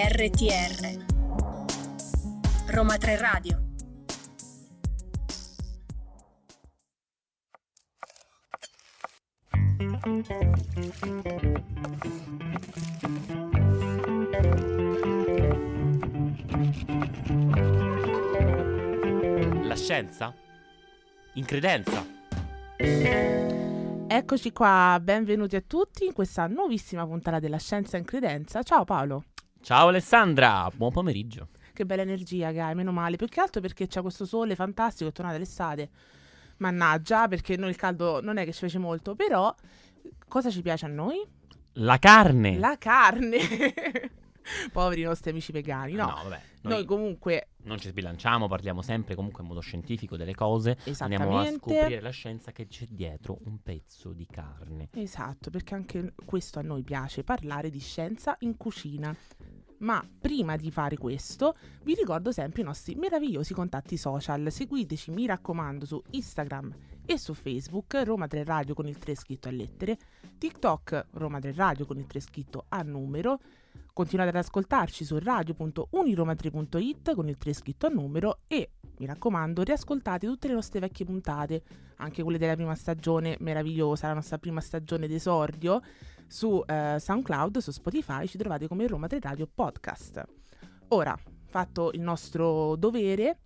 RTR Roma 3 Radio La scienza? In credenza? Eccoci qua, benvenuti a tutti in questa nuovissima puntata della Scienza in Credenza. Ciao Paolo, Ciao Alessandra, buon pomeriggio. che bella energia che hai, meno male, più che altro perché c'è questo sole fantastico, è tornata l'estate. Mannaggia, perché noi il caldo non è che ci piace molto, però cosa ci piace a noi? La carne. La carne. Poveri nostri amici vegani, no. vabbè. Noi, Noi comunque, non ci sbilanciamo, parliamo sempre comunque in modo scientifico delle cose. Andiamo a scoprire la scienza che c'è dietro un pezzo di carne. Esatto, perché anche questo a noi piace, parlare di scienza in cucina. Ma prima di fare questo, vi ricordo sempre i nostri meravigliosi contatti social. Seguiteci, mi raccomando, su Instagram e su Facebook, Roma 3 Radio con il 3 scritto a lettere, TikTok, Roma 3 Radio con il 3 scritto a numero. Continuate ad ascoltarci su radio.uniroma3.it con il 3 scritto a numero e, mi raccomando, riascoltate tutte le nostre vecchie puntate, anche quelle della prima stagione meravigliosa, la nostra prima stagione d'esordio, su eh, SoundCloud, su Spotify, ci trovate come Roma 3 Radio Podcast. Ora, fatto il nostro dovere,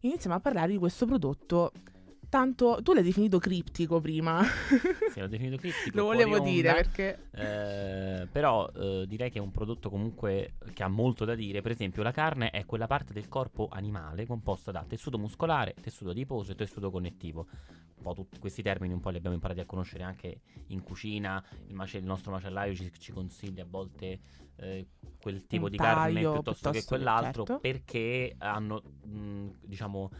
iniziamo a parlare di questo prodotto. Tanto tu l'hai definito criptico prima, Se l'ho definito criptico. lo volevo dire onda, perché eh, però eh, direi che è un prodotto comunque che ha molto da dire. Per esempio, la carne è quella parte del corpo animale composta da tessuto muscolare, tessuto adiposo e tessuto connettivo. Un po' tutti questi termini un po' li abbiamo imparati a conoscere anche in cucina. Il, mace- il nostro macellaio ci, ci consiglia a volte eh, quel tipo Un di carne taglio piuttosto, che piuttosto che- quell'altro certo. perché hanno, mh, diciamo,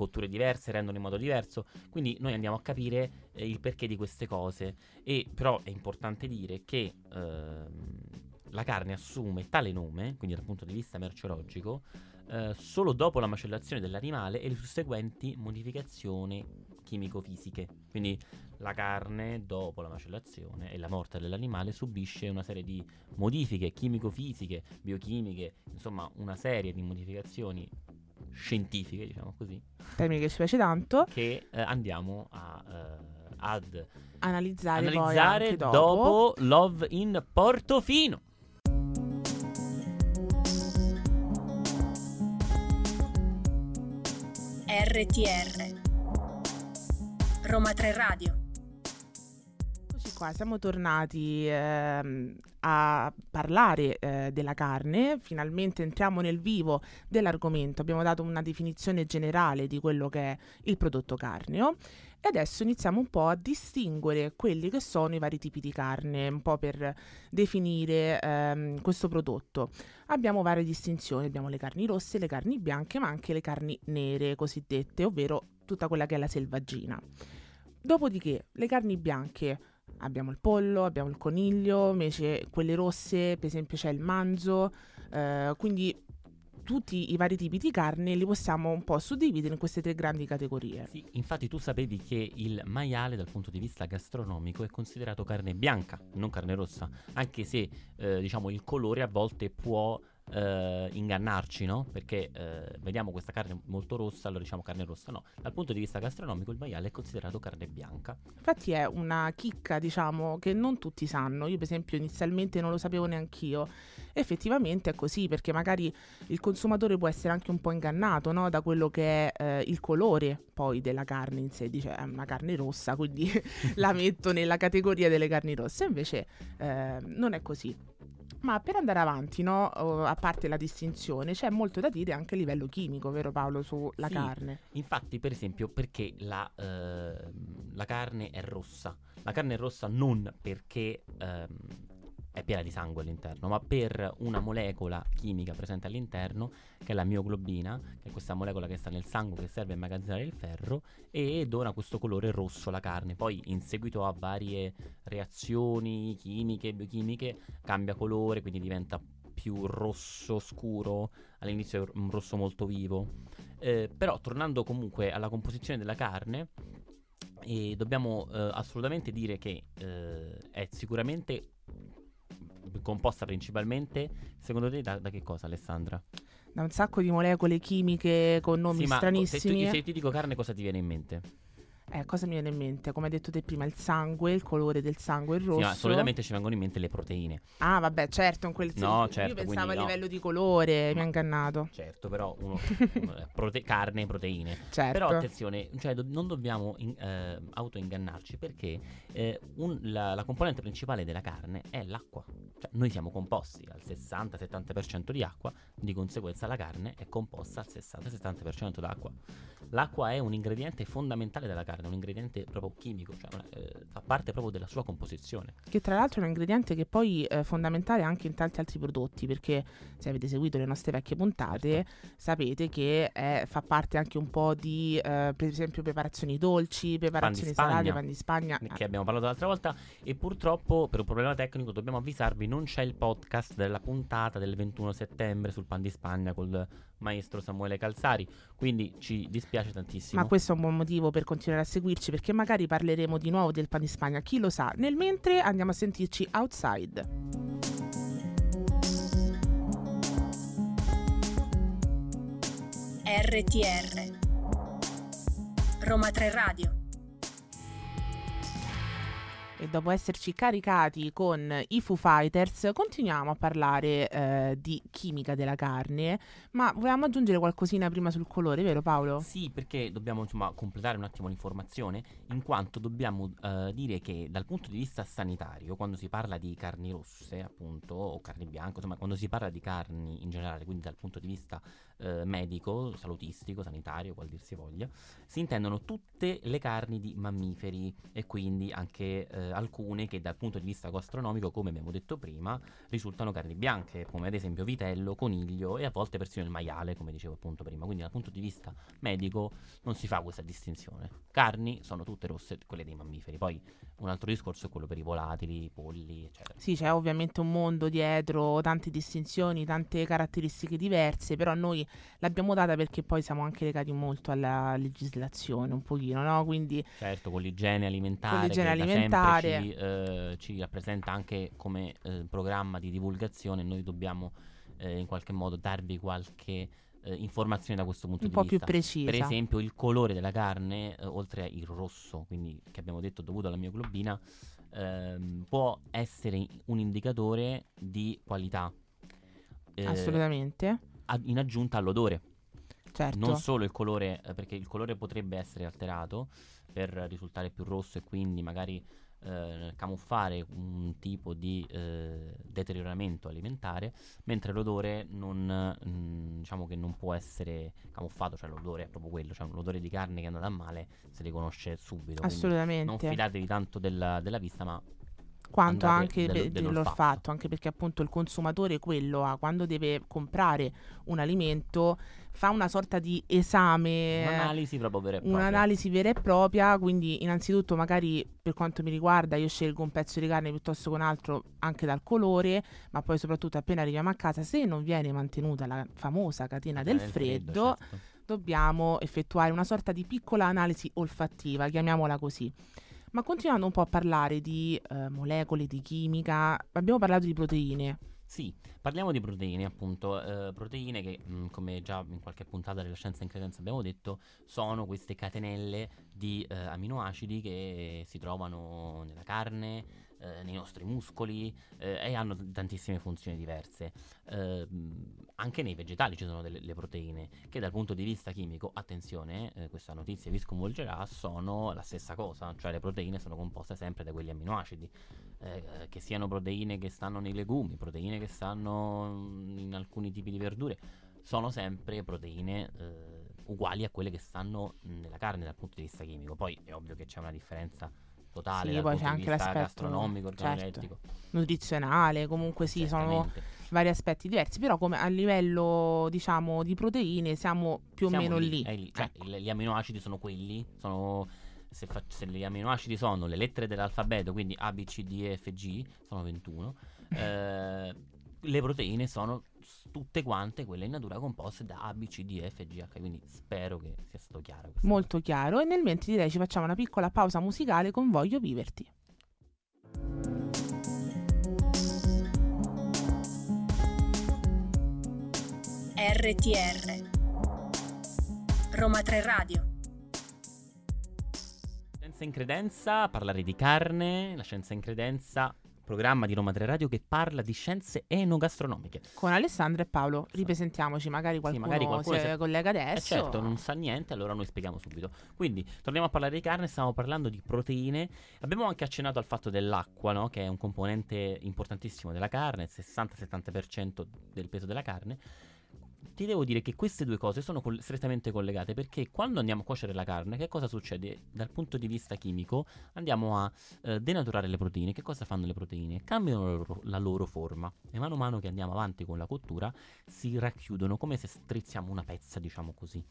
cotture diverse, rendono in modo diverso. Quindi noi andiamo a capire eh, il perché di queste cose. E però è importante dire che ehm, la carne assume tale nome, quindi dal punto di vista merceologico, eh, solo dopo la macellazione dell'animale e le susseguenti modificazioni chimico-fisiche. Quindi la carne, dopo la macellazione e la morte dell'animale, subisce una serie di modifiche chimico-fisiche, biochimiche, insomma una serie di modificazioni scientifiche, diciamo così, termine che ci piace tanto, che eh, andiamo a, eh, ad analizzare, poi analizzare anche dopo. dopo. Love in Portofino. RTR Roma 3 Radio qua, siamo tornati ehm, a parlare eh, della carne, finalmente entriamo nel vivo dell'argomento, abbiamo dato una definizione generale di quello che è il prodotto carneo. E adesso iniziamo un po' a distinguere quelli che sono i vari tipi di carne, un po' per definire ehm, questo prodotto. Abbiamo varie distinzioni, abbiamo le carni rosse, le carni bianche, ma anche le carni nere cosiddette, ovvero tutta quella che è la selvaggina. Dopodiché, le carni bianche abbiamo il pollo, abbiamo il coniglio, invece quelle rosse, per esempio, c'è il manzo, eh, quindi tutti i vari tipi di carne li possiamo un po' suddividere in queste tre grandi categorie. Sì, infatti tu sapevi che il maiale dal punto di vista gastronomico è considerato carne bianca, non carne rossa, anche se eh, diciamo il colore a volte può eh, ingannarci, no? Perché eh, vediamo questa carne molto rossa, allora diciamo carne rossa, no. Dal punto di vista gastronomico il maiale è considerato carne bianca. Infatti è una chicca, diciamo, che non tutti sanno. Io, per esempio, inizialmente non lo sapevo neanch'io. Effettivamente è così, perché magari il consumatore può essere anche un po' ingannato no? da quello che è eh, il colore poi della carne in sé. Dice è una carne rossa, quindi la metto nella categoria delle carni rosse. Invece eh, non è così. Ma per andare avanti, no? o- a parte la distinzione, c'è molto da dire anche a livello chimico, vero Paolo, sulla Sì. carne. Infatti, per esempio, perché la, ehm, la carne è rossa? La carne è rossa non perché ehm, è piena di sangue all'interno, ma per una molecola chimica presente all'interno, che è la mioglobina, che è questa molecola che sta nel sangue che serve a immagazzinare il ferro e dona questo colore rosso alla carne. Poi, in seguito a varie reazioni chimiche, biochimiche, cambia colore, quindi diventa più rosso scuro, all'inizio è un rosso molto vivo. Eh, però tornando comunque alla composizione della carne, eh, dobbiamo eh, assolutamente dire che eh, è sicuramente composta principalmente, secondo te, da, da che cosa, Alessandra? Da un sacco di molecole chimiche con nomi Sì, ma se, tu- stranissimi. se ti dico carne, cosa ti viene in mente? Eh, cosa mi viene in mente? Come hai detto te prima, il sangue, il colore del sangue, il Sì, rosso. ma solitamente ci vengono in mente le proteine. Ah, vabbè, certo, in quel No, Io certo, pensavo quindi a no. livello di colore, mi ha ingannato. Certo, però uno, eh, prote- carne, proteine. Certo. Però attenzione, cioè, do- non dobbiamo in- eh, autoingannarci perché eh, un- la, la componente principale della carne è l'acqua. Cioè, noi siamo composti al 60-70% di acqua, di conseguenza la carne è composta al 60-70% d'acqua. L'acqua è un ingrediente fondamentale della carne, un ingrediente proprio chimico, cioè eh, fa parte proprio della sua composizione. Che tra l'altro è un ingrediente che poi è fondamentale anche in tanti altri prodotti, perché se avete seguito le nostre vecchie puntate sapete che è- fa parte anche un po' di, eh, per esempio, preparazioni dolci, preparazioni salate, pan di Spagna. che abbiamo parlato l'altra volta e purtroppo per un problema tecnico dobbiamo avvisarvi non c'è il podcast della puntata del 21 settembre sul Pan di Spagna col maestro Samuele Calzari quindi ci dispiace tantissimo Ma questo è un buon motivo per continuare a seguirci perché magari parleremo di nuovo del pan di Spagna, chi lo sa. Nel mentre andiamo a sentirci outside. RTR Roma 3 Radio E dopo esserci caricati con i Foo Fighters, continuiamo a parlare eh, di chimica della carne. Ma volevamo aggiungere qualcosina prima sul colore, vero Paolo? Sì, perché dobbiamo insomma completare un attimo l'informazione, in quanto dobbiamo eh, dire che dal punto di vista sanitario, quando si parla di carni rosse, appunto, o carni bianche, insomma, quando si parla di carni in generale, quindi dal punto di vista eh, medico, salutistico, sanitario, qual dir si voglia, si intendono tutte le carni di mammiferi e quindi anche eh, alcune che dal punto di vista gastronomico, come abbiamo detto prima, risultano carni bianche, come ad esempio vitello, coniglio e a volte persino il maiale, come dicevo appunto prima. Quindi dal punto di vista medico non si fa questa distinzione. Carni sono tutte rosse, quelle dei mammiferi. Poi un altro discorso è quello per i volatili, i polli, eccetera. Sì, c'è ovviamente un mondo dietro, tante distinzioni, tante caratteristiche diverse, però noi l'abbiamo data perché poi siamo anche legati molto alla legislazione, un pochino, no? Quindi Certo, con l'igiene alimentare, Con l'igiene alimentare. ci, eh, ci rappresenta anche come eh, programma di divulgazione, noi dobbiamo eh, in qualche modo darvi qualche eh, informazione da questo punto un di po' più vista. precisa. Per esempio il colore della carne, eh, oltre al rosso, quindi che abbiamo detto dovuto alla mioglobina, ehm, può essere un indicatore di qualità. eh, Assolutamente. Ad- in aggiunta all'odore. Certo. Non solo il colore, eh, perché il colore potrebbe essere alterato per risultare più rosso e quindi magari eh, camuffare un tipo di eh, deterioramento alimentare, mentre l'odore non, mm, diciamo che non può essere camuffato, cioè l'odore è proprio quello, cioè l'odore di carne che è andata a male si riconosce subito. quindi Non Assolutamente. fidatevi tanto della, della vista, ma Quanto anche dello- de- dell'olfatto. dell'olfatto, anche perché appunto il consumatore quello ha, quando deve comprare un alimento, fa una sorta di esame, un'analisi proprio vera e propria. un'analisi vera e propria, quindi innanzitutto magari per quanto mi riguarda io scelgo un pezzo di carne piuttosto che un altro anche dal colore, ma poi soprattutto appena arriviamo a casa, se non viene mantenuta la famosa catena del Nel freddo, certo. dobbiamo effettuare una sorta di piccola analisi olfattiva, chiamiamola così. Ma continuando un po' a parlare di eh, molecole, di chimica, abbiamo parlato di proteine. Sì, parliamo di proteine, appunto, eh, proteine che, mh, come già in qualche puntata della scienza in credenza abbiamo detto, sono queste catenelle di eh, aminoacidi che si trovano nella carne, eh, nei nostri muscoli eh, e hanno tantissime funzioni diverse. Eh, anche nei vegetali ci sono delle le proteine che dal punto di vista chimico, attenzione, eh, questa notizia vi sconvolgerà, sono la stessa cosa, cioè le proteine sono composte sempre da quegli aminoacidi eh, che siano proteine che stanno nei legumi, proteine che stanno in alcuni tipi di verdure, sono sempre proteine uguali a quelle che stanno nella carne dal punto di vista chimico. Poi è ovvio che c'è una differenza totale Sì, poi c'è anche l'aspetto- gastronomico, certo. Nutrizionale, comunque sì, sono vari aspetti diversi, però come a livello, diciamo, di proteine siamo più o Siamo meno lì. è lì. Cioè, Ecco. gli aminoacidi sono quelli, sono se, fa- se gli aminoacidi sono le lettere dell'alfabeto, quindi A, B, C, D, E, F, G, sono 21. eh, le proteine sono tutte quante quelle in natura composte da A, B, C, D, F, G, H. Quindi spero che sia stato chiaro. Molto cosa. chiaro. E nel mentre direi ci facciamo una piccola pausa musicale con Voglio viverti. RTR Roma 3 Radio Scienza in credenza, parlare di carne, la scienza in credenza programma di Roma 3 Radio che parla di scienze enogastronomiche. Con Alessandra e Paolo, ripresentiamoci, magari qualcuno, magari qualcuno si se- collega Eh adesso. certo, non sa niente, allora noi spieghiamo subito. Quindi, torniamo a parlare di carne, stiamo parlando di proteine. Abbiamo anche accennato al fatto dell'acqua, no? che è un componente importantissimo della carne, il 60-70% del peso della carne. Ti devo dire che queste due cose sono col- strettamente collegate perché quando andiamo a cuocere la carne, che cosa succede? Dal punto di vista chimico andiamo a eh, denaturare le proteine. Che cosa fanno le proteine? Cambiano la loro, la loro forma e mano a mano che andiamo avanti con la cottura si racchiudono come se strizziamo una pezza, diciamo così.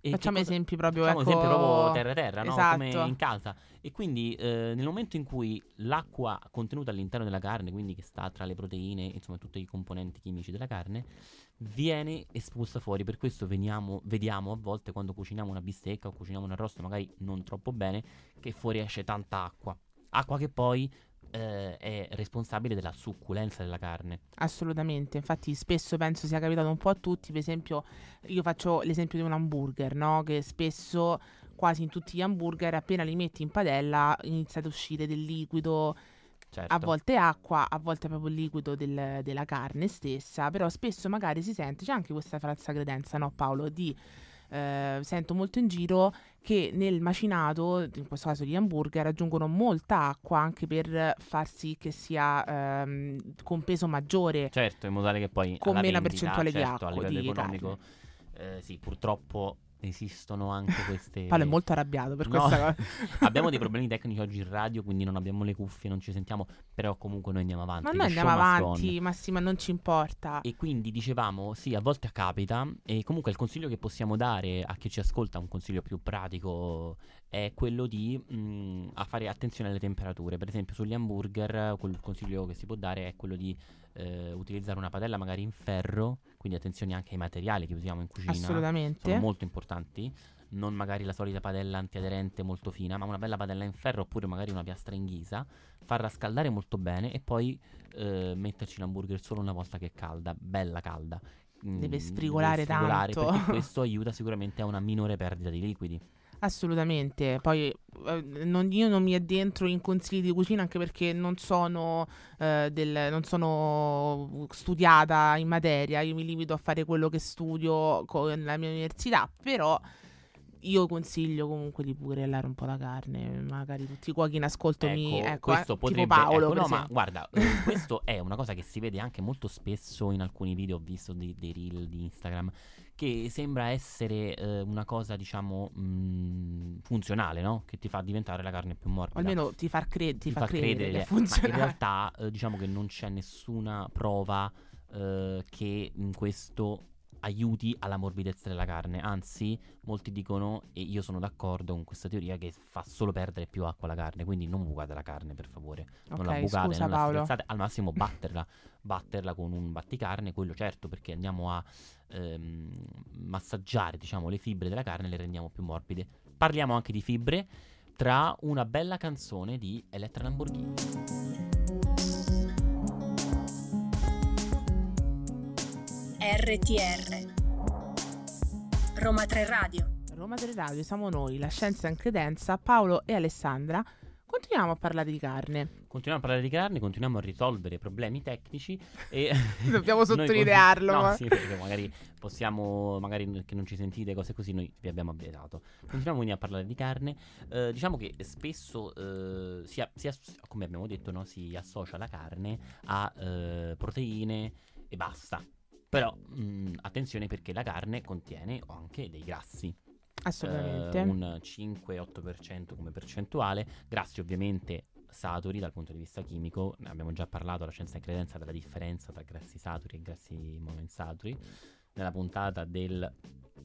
E Facciamo esempi proprio, Facciamo ecco... esempio proprio terra-terra, no? Esatto. come in casa. E quindi eh, nel momento in cui l'acqua contenuta all'interno della carne, quindi che sta tra le proteine, insomma tutti i componenti chimici della carne, viene espulsa fuori. Per questo veniamo- vediamo a volte quando cuciniamo una bistecca o cuciniamo un arrosto magari non troppo bene, che fuori esce tanta acqua. Acqua che poi eh, è responsabile della succulenza della carne. Assolutamente, infatti spesso penso sia capitato un po' a tutti, per esempio io faccio l'esempio di un hamburger, no? che spesso quasi in tutti gli hamburger appena li metti in padella inizia ad uscire del liquido, Certo. a volte acqua, a volte proprio il liquido del- della carne stessa, però spesso magari si sente, c'è anche questa falsa credenza, no Paolo, di... eh, sento molto in giro che nel macinato, in questo caso gli hamburger, aggiungono molta acqua anche per far sì che sia ehm, con peso maggiore. Certo, in modo tale che poi Con meno vendita, percentuale di certo, a acqua, livello di economico, eh, sì, purtroppo esistono anche queste Paolo è molto arrabbiato per No. questa cosa. abbiamo dei problemi tecnici oggi in radio, quindi non abbiamo le cuffie, non ci sentiamo, però comunque noi andiamo avanti. Ma noi andiamo avanti, on. ma sì, ma non ci importa. E quindi dicevamo, sì, a volte capita e comunque il consiglio che possiamo dare a chi ci ascolta, un consiglio più pratico, è quello di mm, a fare attenzione alle temperature. Per esempio sugli hamburger, quel consiglio che si può dare è quello di eh, utilizzare una padella magari in ferro, quindi attenzione anche ai materiali che usiamo in cucina. Assolutamente. sono molto importanti. Non magari la solita padella antiaderente molto fina, ma una bella padella in ferro oppure magari una piastra in ghisa. Farla scaldare molto bene e poi eh, metterci l'hamburger solo una volta che è calda, bella calda. Mm, Deve sfrigolare tanto. Perché questo aiuta sicuramente a una minore perdita di liquidi. Assolutamente. Poi eh, non- io non mi addentro in consigli di cucina anche perché non sono, eh, del- non sono studiata in materia. Io mi limito a fare quello che studio con la mia università. Però io consiglio comunque di purellare un po' la carne. Magari tutti i cuochi in ascolto mi. Ecco, Ecco, eh, questo tipo potrebbe Paolo. ecco, no, ma guarda, eh, questo è una cosa che si vede anche molto spesso in alcuni video ho visto dei, dei reel di Instagram che sembra essere eh, una cosa, diciamo, mh, funzionale, no? Che ti fa diventare la carne più morbida. almeno ti, far cre- ti Ti fa, credere, che funziona. In realtà eh, diciamo che non c'è nessuna prova eh, che in questo aiuti alla morbidezza della carne. Anzi, molti dicono, e io sono d'accordo con questa teoria, che fa solo perdere più acqua alla carne. Quindi non bucate la carne, per favore. Non la Ok, bucate, scusa non la strizzate, al massimo batterla. batterla con un batticarne, quello certo, perché andiamo a ehm, massaggiare, diciamo, le fibre della carne e le rendiamo più morbide. Parliamo anche di fibre tra una bella canzone di Elettra Lamborghini. RTR Roma 3 Radio Roma 3 Radio, siamo noi, la scienza in credenza, Paolo e Alessandra. Continuiamo a parlare di carne. Continuiamo a parlare di carne, continuiamo a risolvere problemi tecnici e Dobbiamo sottolinearlo, con- ma- No, sì, perché magari possiamo, magari che non ci sentite cose così, noi vi abbiamo avvisato. Continuiamo quindi a parlare di carne. Eh, diciamo che spesso eh, si, a- si ass- come abbiamo detto, no, si associa la carne a eh, proteine e basta. Però mh, attenzione perché la carne contiene anche dei grassi. Assolutamente. Eh, un 5-8% come percentuale, grassi ovviamente saturi dal punto di vista chimico, ne abbiamo già parlato alla scienza in credenza della differenza tra grassi saturi e grassi monoinsaturi nella puntata del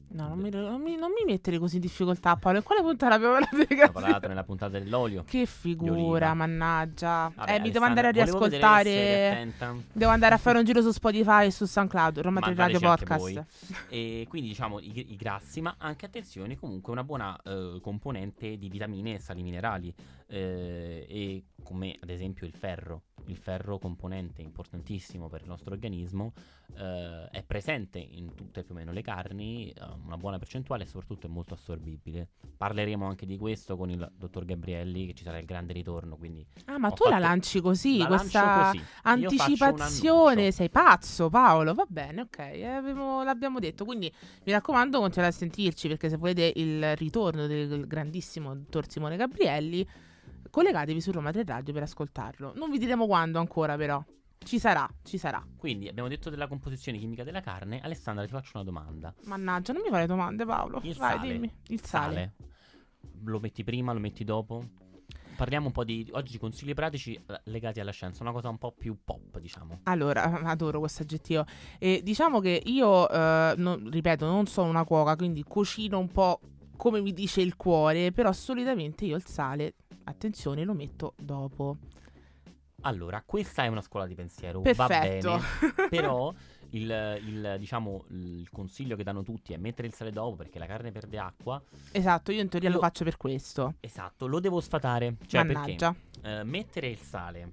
No, non mi, non mi- non mi mettere così in difficoltà, Paolo. In quale puntata l'abbiamo parlato di Ho parlato nella puntata dell'olio. Che figura, mannaggia. Vabbè, eh, mi devo andare a riascoltare. Devo andare a fare un giro su Spotify e su SoundCloud, Roma 3 Radio Podcast. E quindi diciamo i, i grassi, ma anche attenzione, comunque una buona eh, componente di vitamine e sali minerali. Eh, e come ad esempio il ferro. Il ferro componente importantissimo per il nostro organismo eh, è presente in tutte più o meno le carni, eh, una buona percentuale e soprattutto è molto assorbibile. Parleremo anche di questo con il dottor Gabrielli, che ci sarà il grande ritorno. Quindi Ah, ma tu la fatto- lanci così, la questa così. Anticipazione. Sei pazzo, Paolo. Va bene, ok, eh, avevo- l'abbiamo detto. Quindi mi raccomando, continuate a sentirci perché se volete il ritorno del grandissimo dottor Simone Gabrielli, collegatevi su Roma 3 Radio per ascoltarlo. Non vi diremo quando ancora, però. Ci sarà, ci sarà. Quindi abbiamo detto della composizione chimica della carne. Alessandra, ti faccio una domanda. Mannaggia, non mi fare domande, Paolo. Il Vai, sale. dimmi. Il sale. Lo metti prima, lo metti dopo? Parliamo un po' di oggi consigli pratici eh, legati alla scienza, una cosa un po' più pop, diciamo. Allora, adoro questo aggettivo. E diciamo che io, eh, non- ripeto, non sono una cuoca, quindi cucino un po' come mi dice il cuore, però solitamente io il sale, attenzione, lo metto dopo. Allora, questa è una scuola di pensiero, Perfetto. va bene, però il, il, diciamo, il consiglio che danno tutti è mettere il sale dopo perché la carne perde acqua. esatto, io in teoria lo Io- faccio per questo. Esatto, lo devo sfatare. Cioè, Mannaggia. perché eh, mettere il sale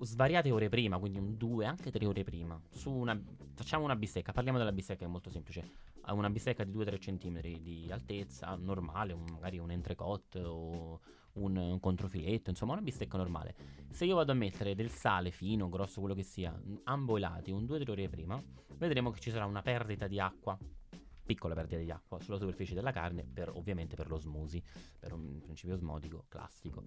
svariate ore prima, quindi un 2, anche 3 ore prima, su una facciamo una bistecca, parliamo della bistecca che è molto semplice. Una bistecca di 2-3 cm di altezza, normale, un- magari un entrecôte o un, un controfiletto, insomma, una bistecca normale. Se io vado a mettere del sale fino, grosso, quello che sia, ambo i lati un 2-3 ore prima, vedremo che ci sarà una perdita di acqua. Piccola perdita di acqua sulla superficie della carne, per, ovviamente per l'osmosi, per un principio osmotico classico.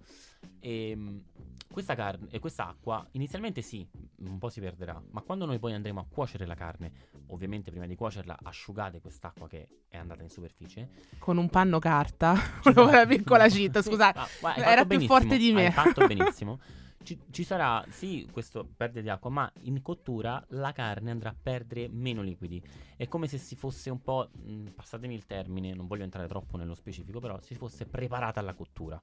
E mh, questa carne e questa acqua inizialmente sì, un po' si perderà, ma quando noi poi andremo a cuocere la carne, ovviamente prima di cuocerla asciugate quest'acqua che è andata in superficie. Con un panno carta. Una piccola cheat, scusate. Ah, guarda, Era più forte di me. Hai fatto benissimo. Ci, ci sarà sì questo perdita di acqua, ma in cottura la carne andrà a perdere meno liquidi. È come se si fosse un po', mh, passatemi il termine, non voglio entrare troppo nello specifico, però si fosse preparata alla cottura.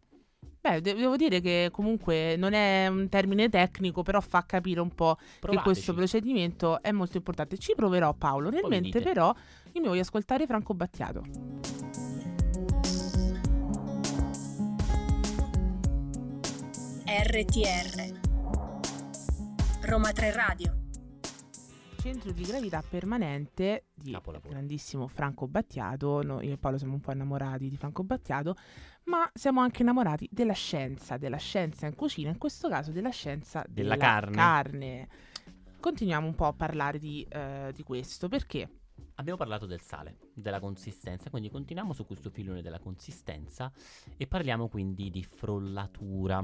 Beh, de- devo dire che comunque non è un termine tecnico, però fa capire un po' che Provateci. questo procedimento è molto importante. Ci proverò, Paolo. Dite. però, io mi voglio ascoltare Franco Battiato. RTR Roma 3 Radio Centro di gravità permanente di Capolavoro. grandissimo Franco Battiato. Noi io e Paolo siamo un po' innamorati di Franco Battiato, ma siamo anche innamorati della scienza, della scienza in cucina, in questo caso della scienza Della della, carne. carne. Continuiamo un po' a parlare di, eh, di questo perché Abbiamo parlato del sale, della consistenza, quindi continuiamo su questo filone della consistenza e parliamo quindi di frollatura.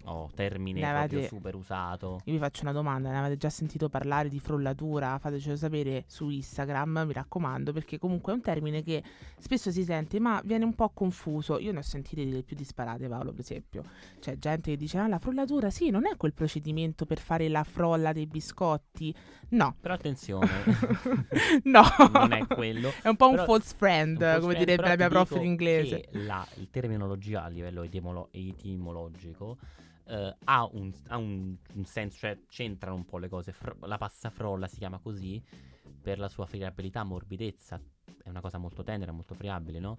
Oh, termine Ne avete- proprio super usato. Io vi faccio una domanda, ne avete già sentito parlare di frollatura? Fatecelo sapere su Instagram, mi raccomando, perché comunque è un termine che spesso si sente, ma viene un po' confuso. Io ne ho sentite delle più disparate, Paolo, per esempio. C'è gente che dice, ah, la frollatura, sì, non è quel procedimento per fare la frolla dei biscotti. No. Però attenzione, no. non è quello. È un po' un false friend, Un false come friend, direbbe la mia prof di inglese. la il terminologia a livello etimolo- etimologico eh, ha, un, ha un- un senso, cioè c'entrano un po' le cose. Fro- la passafrolla si chiama così per la sua friabilità, morbidezza. È una cosa molto tenera, molto friabile, no?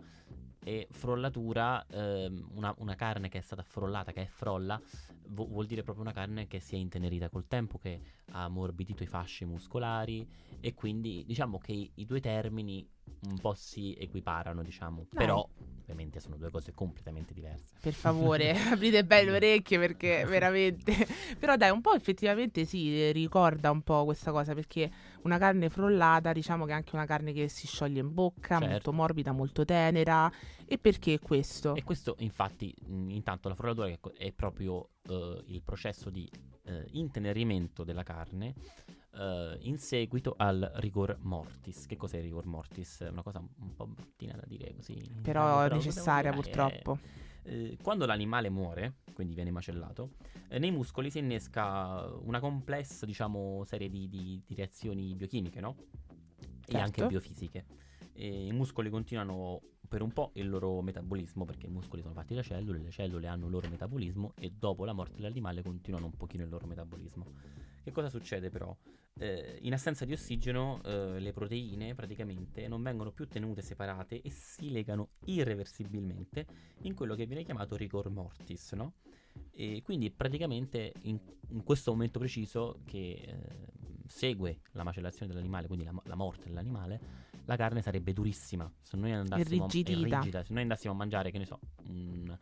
E frollatura, ehm, una, una carne che è stata frollata, che è frolla, vu- vuol dire proprio una carne che si è intenerita col tempo, che ha ammorbidito i fasci muscolari e quindi diciamo che i, i due termini un po' si equiparano, diciamo. Dai. Però ovviamente sono due cose completamente diverse. Per favore, aprite bene le orecchie perché veramente. Però dai, un po' effettivamente sì, ricorda un po' questa cosa perché una carne frollata, diciamo che è anche una carne che si scioglie in bocca, Certo. molto morbida, molto tenera. E perché questo? E questo infatti, intanto la frollatura è proprio eh, il processo di eh, intenerimento della carne eh, in seguito al rigor mortis. Che cos'è il rigor mortis? È una cosa un po' bruttina da dire così. Però devo necessaria dire, dai, purtroppo. eh, quando l'animale muore, quindi viene macellato, eh, nei muscoli si innesca una complessa, diciamo, serie di, di- di reazioni biochimiche, no? E Certo. anche biofisiche. e i muscoli continuano per un po' il loro metabolismo, perché i muscoli sono fatti da cellule, le cellule hanno il loro metabolismo e dopo la morte dell'animale continuano un pochino il loro metabolismo. Che cosa succede però? Eh, in assenza di ossigeno eh, le proteine praticamente non vengono più tenute separate e si legano irreversibilmente in quello che viene chiamato rigor mortis, no? E quindi praticamente in, in questo momento preciso che eh, segue la macellazione dell'animale, quindi la, la morte dell'animale, la carne sarebbe durissima. Se noi andassimo, rigida, se noi andassimo a mangiare, che ne so, un-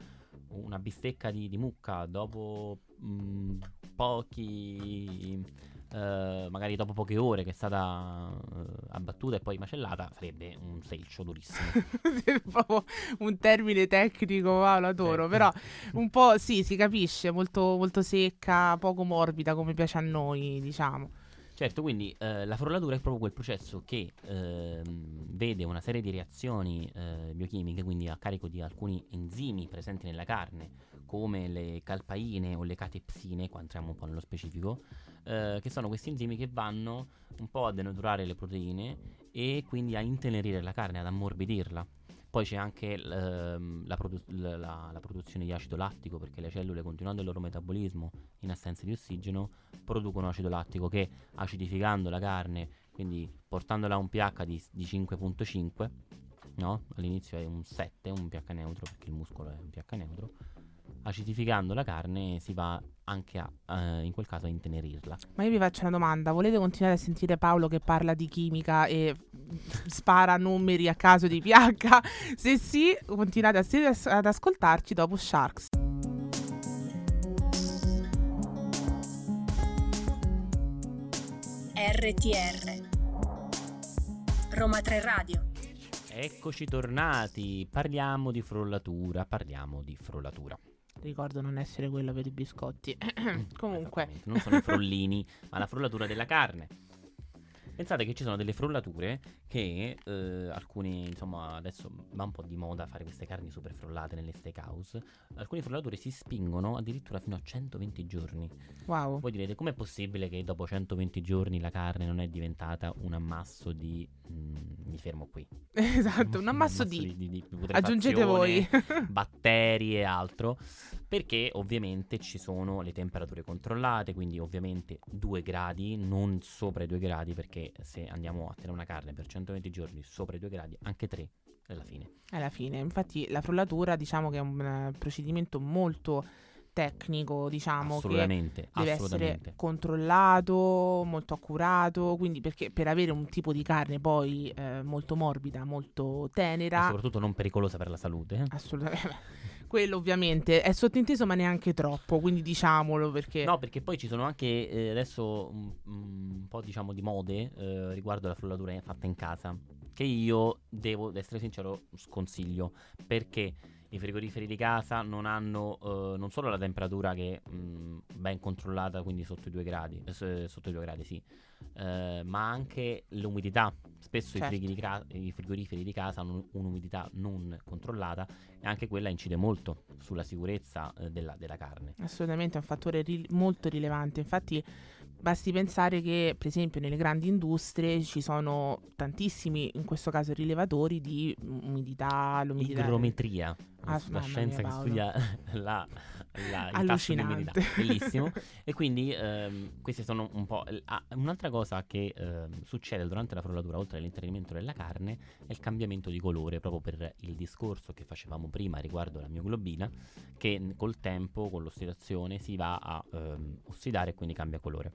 una bistecca di, di mucca dopo mm, pochi, eh, magari dopo poche ore che è stata eh, abbattuta e poi macellata, sarebbe un selcio durissimo. Un termine tecnico, Paolo, adoro, Eh. però un po' sì, si capisce, molto, molto secca, poco morbida come piace a noi, diciamo. Certo, quindi eh, la frollatura è proprio quel processo che ehm, vede una serie di reazioni eh, biochimiche, quindi a carico di alcuni enzimi presenti nella carne, come le calpaine o le catepsine, qua entriamo un po' nello specifico, eh, che sono questi enzimi che vanno un po' a denaturare le proteine e quindi a intenerire la carne, ad ammorbidirla. Poi c'è anche l- ehm, la, produ- la- la produzione di acido lattico, perché le cellule, continuando il loro metabolismo in assenza di ossigeno, producono acido lattico che acidificando la carne, quindi portandola a un pH di, di 5.5, no? all'inizio è un 7, un pH neutro perché il muscolo è un pH neutro, acidificando la carne si va anche a, eh, in quel caso a intenerirla. Ma io vi faccio una domanda, volete continuare a sentire Paolo che parla di chimica e spara numeri a caso di pH? Se sì, continuate a ad ascoltarci dopo Sharks. RTR Roma 3 Radio Eccoci tornati, parliamo di frollatura, parliamo di frollatura. Ricordo non essere quello per i biscotti. Comunque, Esattamente, non sono i frollini, ma la frollatura della carne. Pensate che ci sono delle frollature che eh, alcuni, insomma, adesso va un po' di moda fare queste carni super frollate nelle steakhouse. Alcune frollature si spingono addirittura fino a 120 giorni. wow. Voi direte, com'è possibile che dopo 120 giorni la carne non è diventata un ammasso di... mm, mi fermo qui. Esatto, un ammasso di... di, di Aggiungete voi. batteri e altro. Perché ovviamente ci sono le temperature controllate, quindi ovviamente 2 gradi, non sopra i 2 gradi, perché se andiamo a tenere una carne per 120 giorni sopra i 2 gradi, anche 3 alla fine. Alla fine, infatti la frollatura diciamo che è un eh, procedimento molto tecnico, diciamo che assolutamente, deve assolutamente. essere controllato, molto accurato, quindi perché per avere un tipo di carne poi eh, molto morbida, molto E tenera, soprattutto non pericolosa per la salute. eh. assolutamente quello ovviamente è sottinteso ma neanche troppo, quindi diciamolo perché No, perché poi ci sono anche eh, adesso un, un po' diciamo di mode eh, riguardo la frullatura fatta in casa. Che io devo essere sincero sconsiglio. Perché i frigoriferi di casa non hanno eh, non solo la temperatura che è ben controllata, quindi sotto i 2 gradi, eh, sotto i 2 gradi sì, eh, ma anche l'umidità. Spesso i, Certo. di cra- i frigoriferi di casa hanno un'umidità non controllata e anche quella incide molto sulla sicurezza eh, della, della carne. assolutamente è un fattore ri- molto rilevante. Infatti basti pensare che per esempio nelle grandi industrie ci sono tantissimi, in questo caso rilevatori di umidità, l'umidità Igrometria, Ah, la mamma scienza che studia la, la, il tasso di umidità. Bellissimo. e quindi ehm, queste sono un po'... l- ah, un'altra cosa che ehm, succede durante la frollatura, oltre all'internimento della carne, è il cambiamento di colore, proprio per il discorso che facevamo prima riguardo la mioglobina, che col tempo, con l'ossidazione, si va a ehm, ossidare e quindi cambia colore.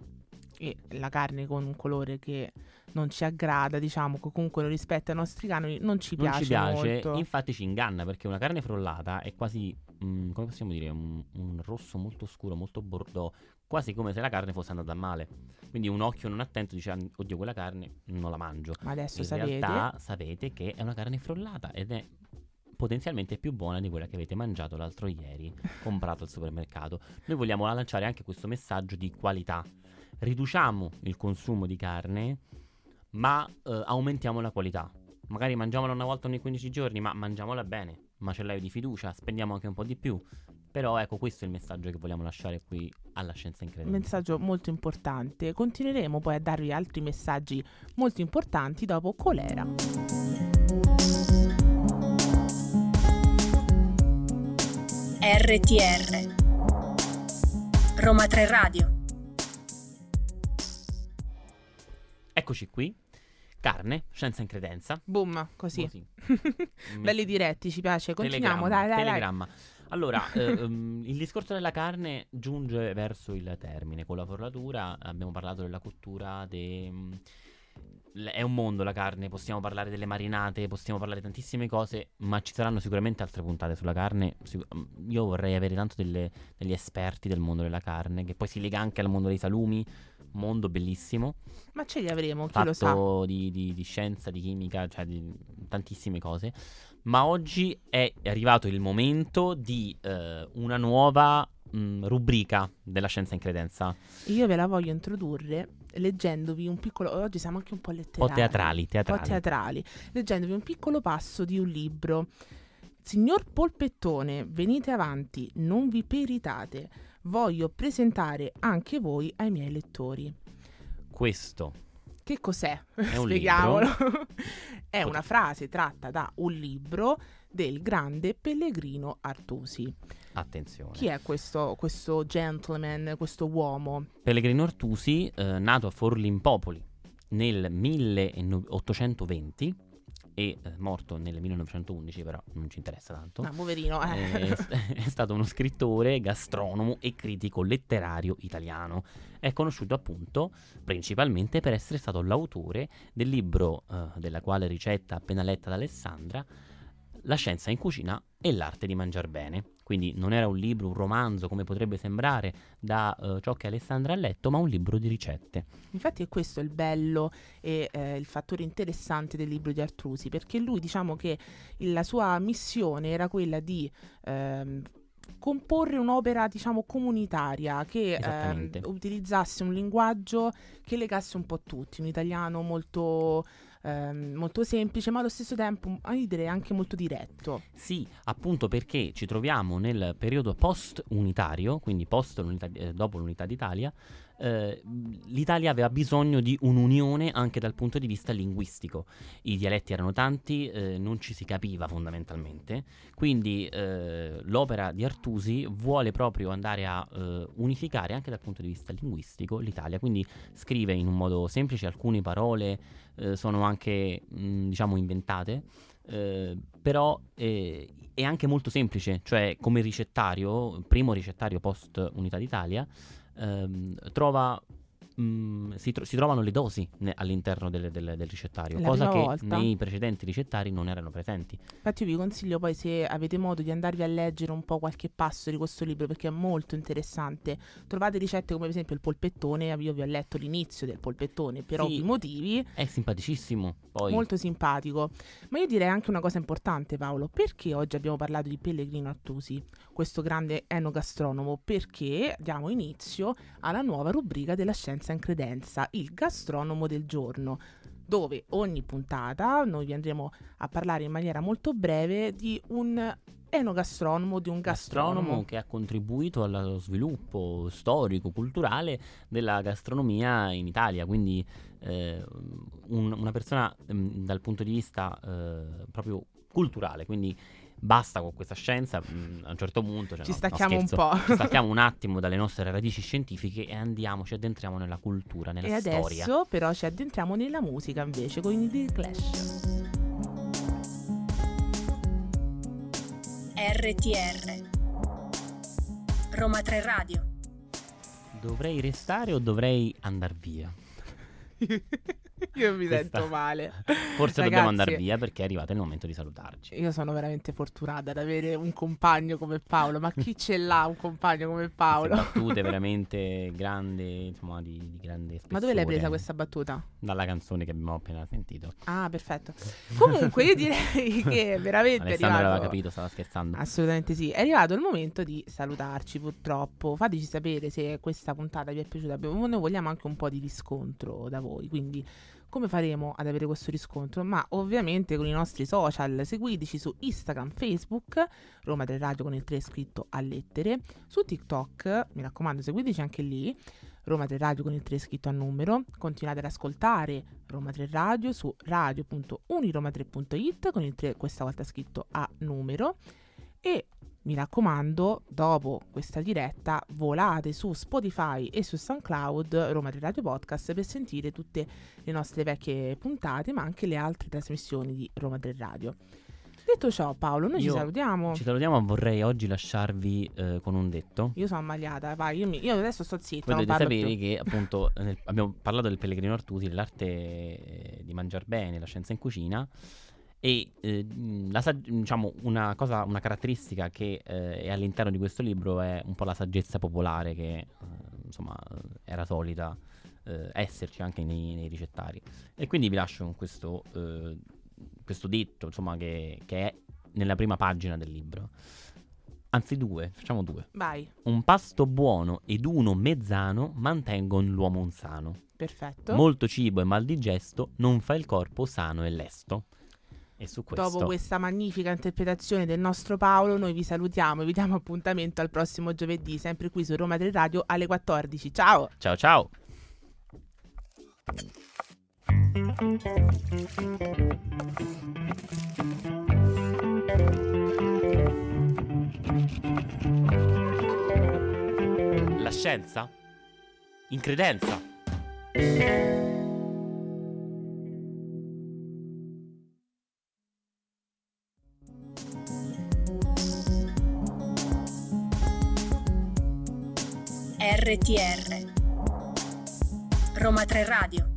E la carne con un colore che non ci aggrada, diciamo, che comunque non rispetta i nostri canoni, non ci non piace, ci piace, molto. infatti ci inganna perché una carne frollata è quasi, mm, come possiamo dire, un, un rosso molto scuro, molto bordeaux, quasi come se la carne fosse andata male. Quindi un occhio non attento dice, "Ah, oddio quella carne non la mangio. Ma adesso In sapete, realtà sapete che è una carne frollata ed è potenzialmente più buona di quella che avete mangiato l'altro ieri, comprato al supermercato. Noi vogliamo lanciare anche questo messaggio di qualità riduciamo il consumo di carne, ma eh, aumentiamo la qualità. Magari mangiamola una volta ogni 15 giorni, ma mangiamola bene. Macellaio di fiducia, spendiamo anche un po' di più. Però ecco, questo è il messaggio che vogliamo lasciare qui alla scienza incredibile. Un Messaggio molto importante. Continueremo poi a darvi altri messaggi molto importanti dopo Colera. RTR Roma 3 Radio Eccoci qui. Carne, scienza in credenza. Boom, così. Così. Belli diretti, ci piace. Continuiamo, Telegramma, dai, dai, dai. telegramma. Allora, eh, ehm, il discorso della carne giunge verso il termine. Con la forlatura abbiamo parlato della cottura, de- è un mondo la carne, possiamo parlare delle marinate, possiamo parlare di tantissime cose, ma ci saranno sicuramente altre puntate sulla carne. Io vorrei avere tanto delle- degli esperti del mondo della carne, che poi si lega anche al mondo dei salumi, mondo bellissimo, Ma ce li avremo, chi lo sa. fatto di, di- di scienza, di chimica, cioè di tantissime cose. Ma oggi è arrivato il momento di eh, una nuova mh, rubrica della scienza in credenza, Io ve la voglio introdurre leggendovi un piccolo. Oggi siamo anche un po' letterari. po' teatrali, Un po' teatrali. teatrali. Leggendovi un piccolo passo di un libro. Signor Polpettone, venite avanti, non vi peritate. Voglio presentare anche voi ai miei lettori. Questo Che cos'è? è un Spieghiamolo. è una frase tratta da un libro del grande Pellegrino Artusi. Attenzione. Chi è questo, questo gentleman, questo uomo? Pellegrino Artusi, eh, nato a Forlimpopoli nel 1820 e eh, morto nel 1911, però non ci interessa tanto. Ah, poverino. eh. è, è stato uno scrittore, gastronomo e critico letterario italiano. È conosciuto appunto principalmente per essere stato l'autore del libro eh, della quale ricetta appena letta da Alessandra, La scienza in cucina e l'arte di mangiar bene. Quindi non era un libro, un romanzo come potrebbe sembrare da eh, ciò che Alessandra ha letto, ma un libro di ricette. Infatti è questo il bello e eh, il fattore interessante del libro di Artrusi, perché lui diciamo che la sua missione era quella di ehm, comporre un'opera diciamo comunitaria che ehm, utilizzasse un linguaggio che legasse un po' tutti, un italiano molto, ehm, molto semplice ma allo stesso tempo io direi anche molto diretto. Sì, appunto perché ci troviamo nel periodo post-unitario, quindi post l'unità- eh, dopo l'unità d'Italia, eh, l'Italia aveva bisogno di un'unione anche dal punto di vista linguistico. I dialetti erano tanti, eh, non ci si capiva fondamentalmente, quindi eh, l'opera di Artusi vuole proprio andare a eh, unificare anche dal punto di vista linguistico l'Italia, quindi scrive in un modo semplice, alcune parole eh, sono anche mh, diciamo inventate. Eh, però eh, è anche molto semplice, cioè come ricettario, primo ricettario post Unità d'Italia, ehm, trova, mh, si, tro- si trovano le dosi ne- all'interno del, del- del ricettario, La cosa che volta? nei precedenti ricettari non erano presenti. Infatti io vi consiglio poi se avete modo di andarvi a leggere un po' qualche passo di questo libro perché è molto interessante. Trovate ricette come per esempio il polpettone, io vi ho letto l'inizio del polpettone per Sì. ovvi motivi, È simpaticissimo, poi molto simpatico. Ma io direi anche una cosa importante Paolo, perché oggi abbiamo parlato di Pellegrino Artusi, questo grande enogastronomo? Perché diamo inizio alla nuova rubrica della scienza in credenza, il gastronomo del giorno dove ogni puntata noi vi andremo a parlare in maniera molto breve di un enogastronomo, di un gastronomo. gastronomo che ha contribuito allo sviluppo storico, culturale della gastronomia in Italia, quindi eh, un- una persona mm, dal punto di vista eh, proprio culturale, quindi basta con questa scienza, mm, a un certo punto cioè, Ci no, no, stacchiamo un scherzo, po'. ci stacchiamo un attimo dalle nostre radici scientifiche e andiamo, ci addentriamo nella cultura, nella E storia. adesso però ci addentriamo nella musica invece con i The Clash. RTR Roma 3 Radio Dovrei restare o dovrei andare via? Io mi Questa- sento male. Forse dobbiamo Ragazzi, andare via perché è arrivato il momento di salutarci. Io sono veramente fortunata ad avere un compagno come Paolo, ma chi ce l'ha un compagno come Paolo? Queste battute veramente grandi, insomma, di, di grande spessore. Ma dove l'hai presa questa battuta? Dalla canzone che abbiamo appena sentito. Ah, perfetto. Comunque io direi che veramente è Alessandra aveva arrivato... capito, stava scherzando. Assolutamente sì, è arrivato il momento di salutarci purtroppo. Fateci sapere se questa puntata vi è piaciuta. Noi vogliamo anche un po' di riscontro da voi, quindi come faremo ad avere questo riscontro? Ma ovviamente con i nostri social, seguiteci su Instagram, Facebook, Roma del Radio con il 3 scritto a lettere, su TikTok, mi raccomando seguiteci anche lì, Roma 3 Radio con il 3 scritto a numero, continuate ad ascoltare Roma 3 Radio su radio.uniroma3.it con il 3 questa volta scritto a numero e mi raccomando, dopo questa diretta volate su Spotify e su SoundCloud Roma 3 Radio Podcast per sentire tutte le nostre vecchie puntate, ma anche le altre trasmissioni di Roma 3 Radio. Detto ciò, Paolo, noi Io- ci salutiamo. Ci salutiamo, vorrei oggi lasciarvi eh, con un detto. Io sono ammaliata, vai, io, mi- io adesso sto zitta, Voi dovete sapere più. che appunto nel- abbiamo parlato del Pellegrino Artusi, dell'arte eh, di mangiare bene, la scienza in cucina e eh, sag- diciamo una cosa, una caratteristica che eh, è all'interno di questo libro è un po' la saggezza popolare che eh, insomma era solita eh, esserci anche nei, nei ricettari. E quindi vi lascio con questo, eh, questo detto insomma che, che è nella prima pagina del libro. Anzi due, facciamo due. Vai, Un pasto buono ed uno mezzano mantengono l'uomo sano. perfetto. Molto cibo e mal digesto non fa il corpo sano e lesto. E su questo Dopo questa magnifica interpretazione del nostro Paolo, noi vi salutiamo e vi diamo appuntamento al prossimo giovedì, sempre qui su Roma 3 Radio alle 14. Ciao! ciao ciao. La scienza? In credenza? RTR Roma 3 Radio